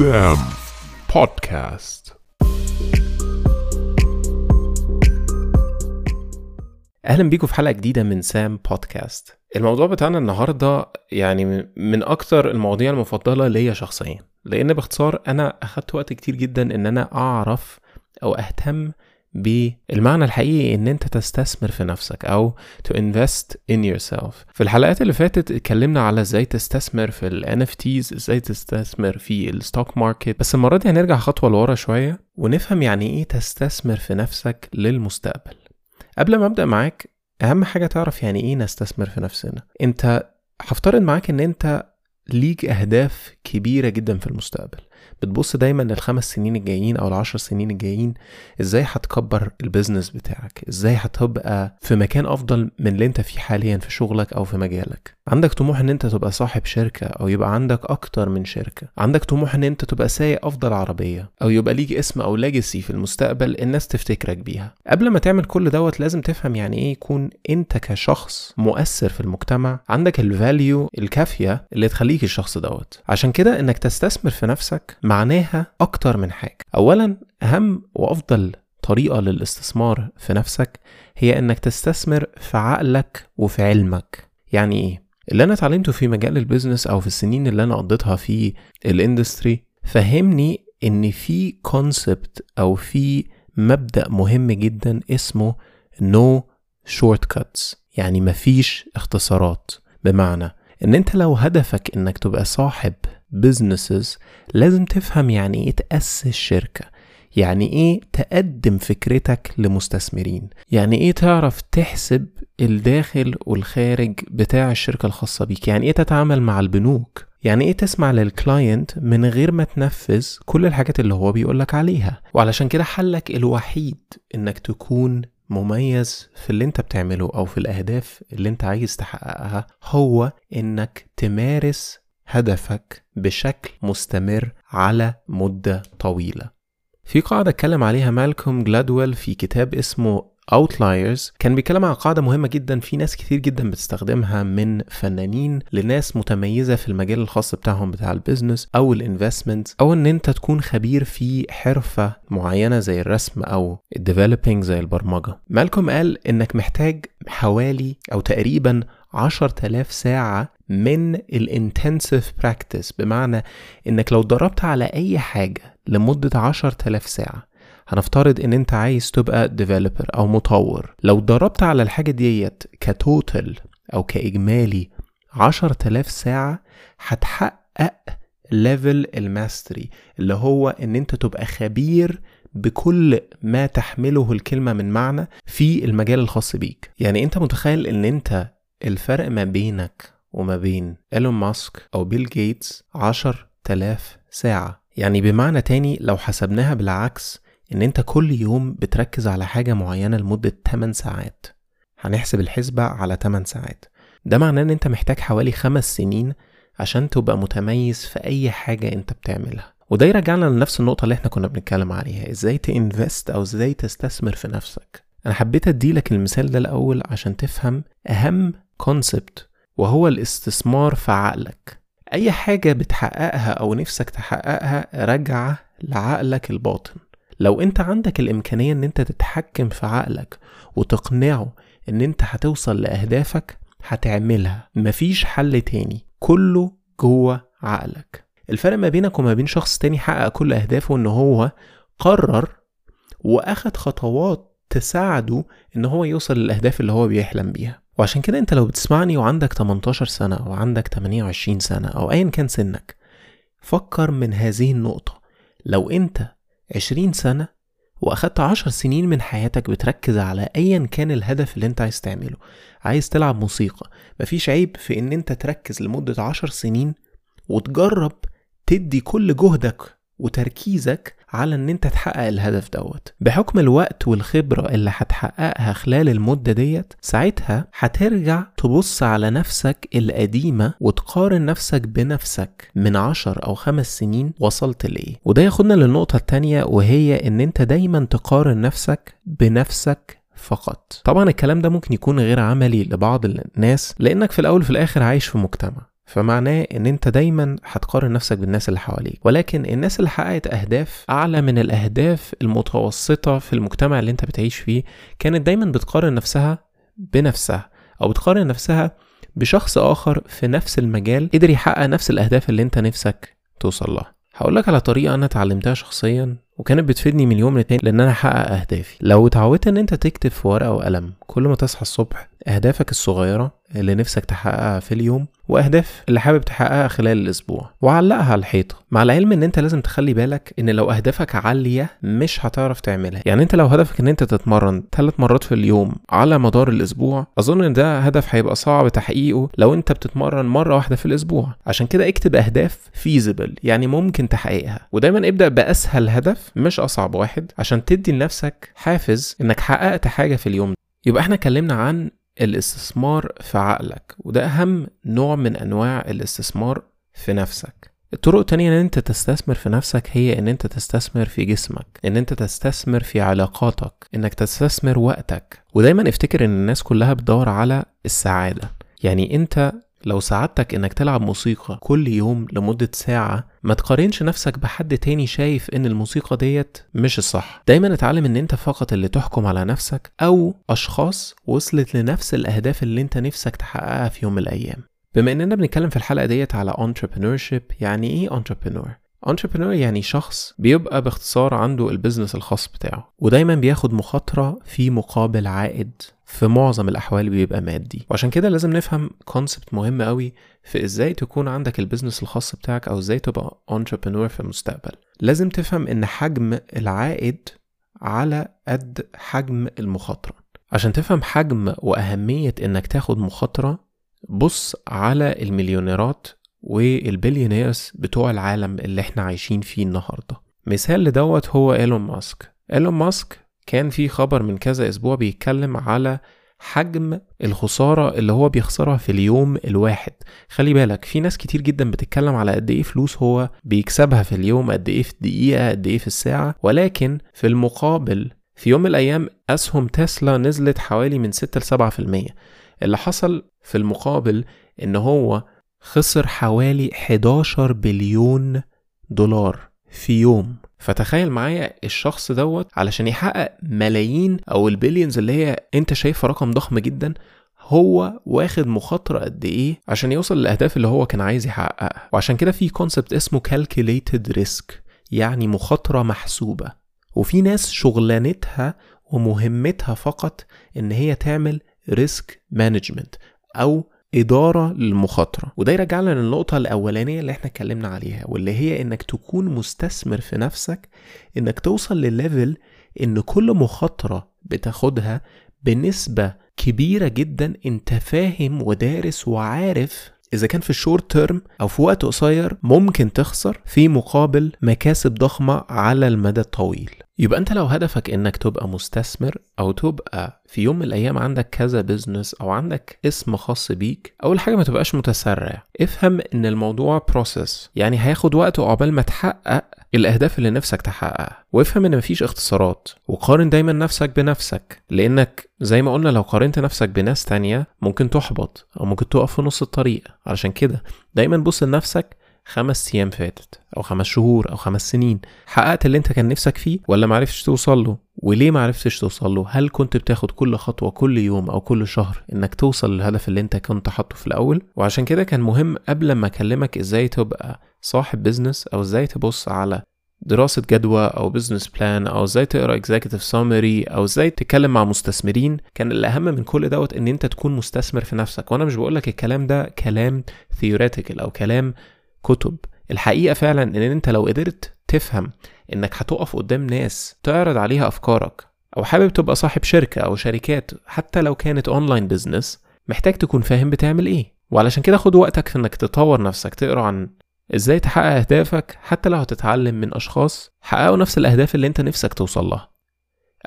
سام بودكاست أهلا بيكم في حلقة جديدة من سام بودكاست الموضوع بتاعنا النهارده يعني من أكتر المواضيع المفضلة ليا شخصيا لأن باختصار أنا أخدت وقت كتير جدا إن أنا أعرف أو أهتم بالمعنى الحقيقي إن أنت تستثمر في نفسك أو to invest in yourself. في الحلقات اللي فاتت اتكلمنا على إزاي تستثمر في ال NFTs إزاي تستثمر في ال stock market بس المرة دي هنرجع خطوة لورا شوية ونفهم يعني إيه تستثمر في نفسك للمستقبل. قبل ما أبدأ معاك أهم حاجة تعرف يعني إيه نستثمر في نفسنا. أنت هفترض معاك إن أنت ليك أهداف كبيرة جدا في المستقبل. بتبص دايما للخمس سنين الجايين أو العشر سنين الجايين إزاي هتكبر ال business بتاعك؟ إزاي هتبقى في مكان أفضل من اللي أنت فيه حاليا في شغلك أو في مجالك؟ عندك طموح إن أنت تبقى صاحب شركة أو يبقى عندك أكتر من شركة. عندك طموح إن أنت تبقى سايق أفضل عربية أو يبقى ليك اسم أو legacy في المستقبل الناس تفتكرك بيها. قبل ما تعمل كل دوت لازم تفهم يعني إيه يكون أنت كشخص مؤثر في المجتمع. عندك ال value الكافية اللي تخليك الشخص دوت. عشان كده إنك تستثمر في نفسك معناها أكتر من حاجة. اولا أهم وأفضل طريقة للاستثمار في نفسك هي إنك تستثمر في عقلك وفي علمك. يعني إيه؟ اللي أنا اتعلمته في مجال ال business أو في السنين اللي أنا قضيتها في ال industry فهمني إن في concept أو في مبدأ مهم جدا اسمه no shortcuts. يعني مفيش اختصارات. بمعنى إن أنت لو هدفك إنك تبقى صاحب businesses لازم تفهم يعني إيه تأسس شركة يعني إيه تقدم فكرتك لمستثمرين. يعني إيه تعرف تحسب الداخل والخارج بتاع الشركة الخاصة بيك. يعني إيه تتعامل مع البنوك. يعني إيه تسمع للكلاينت من غير ما تنفذ كل الحاجات اللي هو بيقولك عليها. وعلشان كده حلك الوحيد إنك تكون مميز في اللي انت بتعمله أو في الاهداف اللي انت عايز تحققها هو انك تمارس هدفك بشكل مستمر على مدة طويلة. في قاعدة اتكلم عليها مالكوم جلادويل في كتاب اسمه Outliers كان بيتكلم عن قاعدة مهمة جدا في ناس كتير جدا بتستخدمها من فنانين لناس متميزة في المجال الخاص بتاعهم بتاع ال business أو ال investment أو إن أنت تكون خبير في حرفة معينة زي الرسم أو ال developing زي البرمجة. مالكوم قال إنك محتاج حوالي أو تقريبا 10000 ساعة من ال intensive practice بمعنى إنك لو اتدربت على أي حاجة لمدة 10000 ساعة هنفترض إن أنت عايز تبقى developer أو مطور. لو اتدربت على الحاجة ديت ك total أو كإجمالي 10000 ساعة هتحقق level ال mastery اللي هو إن أنت تبقى خبير بكل ما تحمله الكلمة من معنى في المجال الخاص بيك. يعني أنت متخيل إن أنت الفرق ما بينك وما بين إيلون ماسك أو بيل جيتس عشر تلاف ساعة. يعني بمعنى تاني لو حسبناها بالعكس إن أنت كل يوم بتركز على حاجة معينة لمدة 8 ساعات. هنحسب الحسبة على 8 ساعات. ده معناه إن أنت محتاج حوالي خمس سنين عشان تبقى متميز في أي حاجة أنت بتعملها. وده يرجعنا لنفس النقطة اللي إحنا كنا بنتكلم عليها. إزاي ت invest أو إزاي تستثمر في نفسك؟ أنا حبيت أديلك المثال ده الأول عشان تفهم أهم concept وهو الاستثمار في عقلك. أي حاجة بتحققها أو نفسك تحققها راجعة لعقلك الباطن. لو أنت عندك الإمكانية أن أنت تتحكم في عقلك وتقنعه أن أنت هتوصل لأهدافك هتعملها. مفيش حل تاني. كله جوه عقلك. الفرق ما بينك وما بين شخص تاني حقق كل أهدافه أن هو قرر وأخد خطوات تساعده ان هو يوصل للأهداف اللي هو بيحلم بيها. وعشان كده انت لو بتسمعني وعندك 18 سنة أو عندك 28 سنة أو ايا كان سنك فكر من هذه النقطة. لو انت 20 سنة وأخدت 10 سنين من حياتك بتركز على ايا كان الهدف اللي أنت عايز تعمله. عايز تلعب موسيقى. مفيش عيب في إن أنت تركز لمدة 10 سنين وتجرب تدي كل جهدك وتركيزك على إن أنت تحقق الهدف دوت. بحكم الوقت والخبرة اللي هتحققها خلال المدة ديت ساعتها هترجع تبص على نفسك القديمة وتقارن نفسك بنفسك من عشر أو خمس سنين وصلت لإيه. وده ياخدنا للنقطة التانية وهي إن أنت دايما تقارن نفسك بنفسك فقط. طبعا الكلام ده ممكن يكون غير عملي لبعض الناس لأنك في الأول وفي الآخر عايش في مجتمع. فمعناه إن أنت دايما هتقارن نفسك بالناس اللي حواليك. ولكن الناس اللي حققت أهداف أعلى من الأهداف المتوسطة في المجتمع اللي أنت بتعيش فيه كانت دايما بتقارن نفسها بنفسها أو بتقارن نفسها بشخص آخر في نفس المجال قدر يحقق نفس الأهداف اللي أنت نفسك توصل لها. هقول لك على طريقة أنا اتعلمتها شخصيا وكانت بتفيدني من يوم للتاني لأن أنا احقق أهدافي. لو اتعودت إن أنت تكتب في ورقة وقلم كل ما تصحى الصبح أهدافك الصغيرة اللي نفسك تحققها في اليوم وأهداف اللي حابب تحققها خلال الأسبوع. وعلقها على الحيطه مع العلم إن أنت لازم تخلي بالك إن لو أهدافك عالية مش هتعرف تعملها. يعني أنت لو هدفك إن أنت تتمرن ثلاث مرات في اليوم على مدار الأسبوع أظن إن ده هدف هيبقى صعب تحقيقه لو أنت بتتمرن مرة واحدة في الأسبوع. عشان كده اكتب أهداف فيزبل يعني ممكن تحققها ودايما ابدأ بأسهل هدف مش أصعب واحد عشان تدي لنفسك حافز إنك حققت حاجة في اليوم. يبقى إحنا اتكلمنا عن الاستثمار في عقلك وده أهم نوع من أنواع الاستثمار في نفسك. الطرق التانية إن أنت تستثمر في نفسك هي إن أنت تستثمر في جسمك إن أنت تستثمر في علاقاتك إنك تستثمر وقتك. ودايما افتكر إن الناس كلها بتدور على السعادة. يعني أنت لو ساعدتك إنك تلعب موسيقى كل يوم لمدة ساعة ما تقارنش نفسك بحد تاني شايف إن الموسيقى ديت مش الصح. دايما اتعلم إن أنت فقط اللي تحكم على نفسك أو أشخاص وصلت لنفس الأهداف اللي أنت نفسك تحققها في يوم من الأيام. بما إننا بنتكلم في الحلقة ديت على entrepreneurship يعني إيه entrepreneur entrepreneur يعني شخص بيبقى باختصار عنده ال business الخاص بتاعه ودايما بياخد مخاطرة في مقابل عائد في معظم الأحوال بيبقى مادي. وعشان كده لازم نفهم concept مهم قوي في إزاي تكون عندك ال business الخاص بتاعك أو إزاي تبقى entrepreneur في المستقبل. لازم تفهم إن حجم العائد على قد حجم المخاطرة. عشان تفهم حجم وأهمية إنك تاخد مخاطرة بص على المليونيرات وال billionaires بتوع العالم اللي إحنا عايشين فيه النهارده. مثال لدوت هو إيلون ماسك. إيلون ماسك كان في خبر من كذا أسبوع بيتكلم على حجم الخسارة اللي هو بيخسرها في اليوم الواحد. خلي بالك في ناس كتير جدا بتتكلم على قد إيه فلوس هو بيكسبها في اليوم قد إيه في الدقيقة قد إيه في الساعة. ولكن في المقابل في يوم من الأيام أسهم تسلا نزلت حوالي من 6 ل 7% اللي حصل في المقابل إن هو خسر حوالي 11 بليون دولار في يوم. فتخيل معايا الشخص دوت علشان يحقق ملايين أو ال billions اللي هي أنت شايفها رقم ضخم جدا هو واخد مخاطرة قد إيه عشان يوصل للأهداف اللي هو كان عايز يحققها. وعشان كده في concept اسمه calculated risk يعني مخاطرة محسوبة. وفي ناس شغلانتها ومهمتها فقط إن هي تعمل risk management أو إدارة للمخاطرة. وده يرجعنا للنقطة الأولانية اللي إحنا اتكلمنا عليها واللي هي إنك تكون مستثمر في نفسك إنك توصل لل level إن كل مخاطرة بتاخدها بنسبة كبيرة جدا أنت فاهم ودارس وعارف إذا كان في ال short term أو في وقت قصير ممكن تخسر في مقابل مكاسب ضخمة على المدى الطويل. يبقى أنت لو هدفك إنك تبقى مستثمر أو تبقى في يوم من الأيام عندك كذا business أو عندك اسم خاص بيك أول حاجة ما تبقاش متسرع. افهم إن الموضوع process يعني هياخد وقت عقبال ما تحقق الأهداف اللي نفسك تحققها. وافهم إن مفيش اختصارات وقارن دايما نفسك بنفسك لأنك زي ما قلنا لو قارنت نفسك بناس تانية ممكن تحبط أو ممكن تقف في نص الطريق. علشان كده دايما بص لنفسك خمس أيام فاتت أو خمس شهور أو خمس سنين حققت اللي أنت كان نفسك فيه ولا معرفتش توصل له؟ وليه معرفتش توصل له؟ هل كنت بتاخد كل خطوة كل يوم أو كل شهر إنك توصل للهدف اللي أنت كنت حاطه في الأول؟ وعشان كده كان مهم قبل ما أكلمك إزاي تبقى صاحب business أو إزاي تبص على دراسة جدوى أو business plan أو إزاي تقرأ executive summary أو إزاي تتكلم مع مستثمرين. كان الأهم من كل دوت إن أنت تكون مستثمر في نفسك. وأنا مش بقولك الكلام ده كلام theoretical أو كلام كتب. الحقيقة فعلا إن أنت لو قدرت تفهم إنك هتقف قدام ناس تعرض عليها أفكارك أو حابب تبقى صاحب شركة أو شركات حتى لو كانت online business محتاج تكون فاهم بتعمل إيه. وعلشان كده خد وقتك في إنك تطور نفسك تقرأ عن إزاي تحقق أهدافك حتى لو هتتعلم من أشخاص حققوا نفس الأهداف اللي أنت نفسك توصل لها.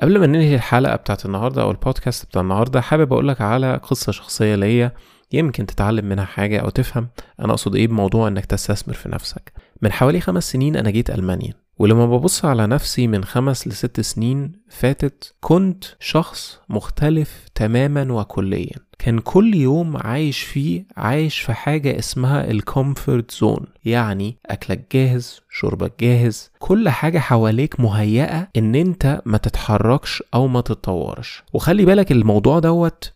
قبل ما ننهي الحلقة بتاعت النهارده أو البودكاست بتاع النهارده حابب أقولك على قصة شخصية ليا يمكن تتعلم منها حاجة أو تفهم أنا أقصد إيه بموضوع إنك تستثمر في نفسك. من حوالي خمس سنين أنا جيت ألمانيا ولما ببص على نفسي من خمس لست سنين فاتت كنت شخص مختلف تماما وكليا. كان كل يوم عايش فيه عايش في حاجة اسمها ال comfort zone يعني أكلك جاهز شربك جاهز كل حاجة حواليك مهيئة إن أنت ما تتحركش أو ما تتطورش. وخلي بالك الموضوع دوت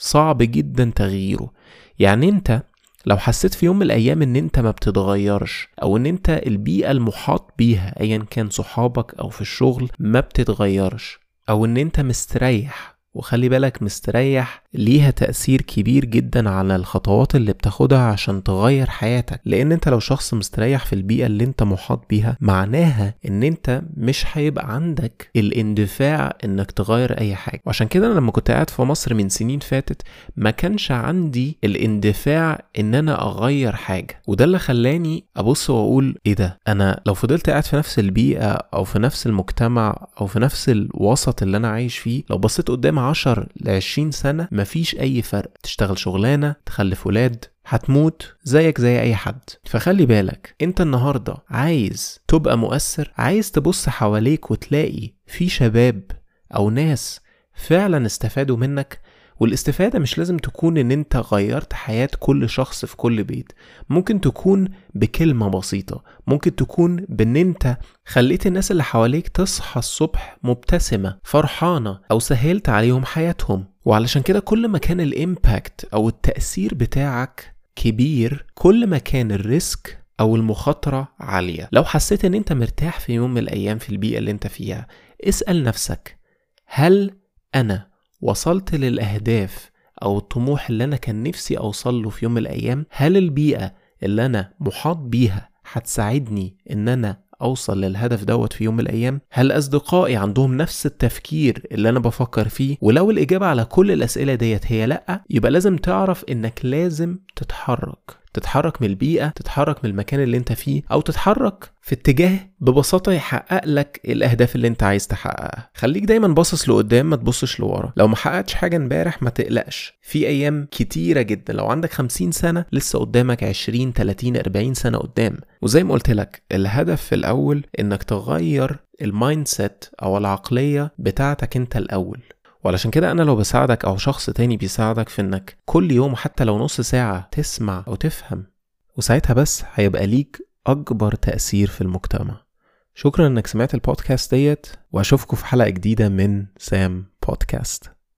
صعب جدا تغييره. يعني انت لو حسيت في يوم من الأيام إن انت ما بتتغيرش أو إن انت البيئة المحاط بيها ايا كان صحابك أو في الشغل ما بتتغيرش أو إن انت مستريح وخلي بالك مستريح ليها تأثير كبير جدا على الخطوات اللي بتاخدها عشان تغير حياتك. لأن أنت لو شخص مستريح في البيئة اللي أنت محاط بيها معناها إن أنت مش هيبقى عندك الاندفاع إنك تغير أي حاجة. وعشان كده أنا لما كنت قاعد في مصر من سنين فاتت ما كانش عندي الاندفاع إن أنا أغير حاجة. وده اللي خلاني أبص وأقول إيه ده؟ أنا لو فضلت قاعد في نفس البيئة أو في نفس المجتمع أو في نفس الوسط اللي أنا عايش فيه لو بصيت قدام 10 ل 20 سنة مفيش أي فرق. تشتغل شغلانة تخلف ولاد هتموت زيك زي أي حد. فخلي بالك أنت النهاردة عايز تبقى مؤثر عايز تبص حواليك وتلاقي في شباب أو ناس فعلا استفادوا منك والاستفادة مش لازم تكون إن أنت غيرت حياة كل شخص في كل بيت. ممكن تكون بكلمة بسيطة. ممكن تكون بإن أنت خليت الناس اللي حواليك تصحى الصبح مبتسمة فرحانة أو سهلت عليهم حياتهم. وعلشان كده كل ما كان ال impact أو التأثير بتاعك كبير كل ما كان ال risk أو المخاطرة عالية. لو حسيت إن أنت مرتاح في يوم من الأيام في البيئة اللي أنت فيها اسأل نفسك هل أنا وصلت للأهداف أو الطموح اللي أنا كان نفسي أوصل له في يوم من الأيام هل البيئة اللي أنا محاط بيها هتساعدني إن أنا أوصل للهدف دوت في يوم من الأيام؟ هل أصدقائي عندهم نفس التفكير اللي أنا بفكر فيه؟ ولو الإجابة على كل الأسئلة ديت هي لأ يبقى لازم تعرف إنك لازم تتحرك تتحرك من البيئة تتحرك من المكان اللي انت فيه أو تتحرك في اتجاه ببساطة يحقق لك الأهداف اللي انت عايز تحققها. خليك دايما باصص لقدام ما تبصش لورا. لو ما حققتش حاجة امبارح ما تقلقش. في أيام كتيرة جدا. لو عندك 50 سنة لسه قدامك 20 30 40 سنة قدام. وزي ما قلت لك الهدف في الأول إنك تغير ال mindset أو العقلية بتاعتك أنت الأول. وعلشان كده أنا لو بساعدك أو شخص تاني بيساعدك في إنك كل يوم حتى لو نص ساعة تسمع أو تفهم وساعتها بس هيبقى ليك أكبر تأثير في المجتمع. شكرا إنك سمعت البودكاست ديت وأشوفكم في حلقة جديدة من سام بودكاست.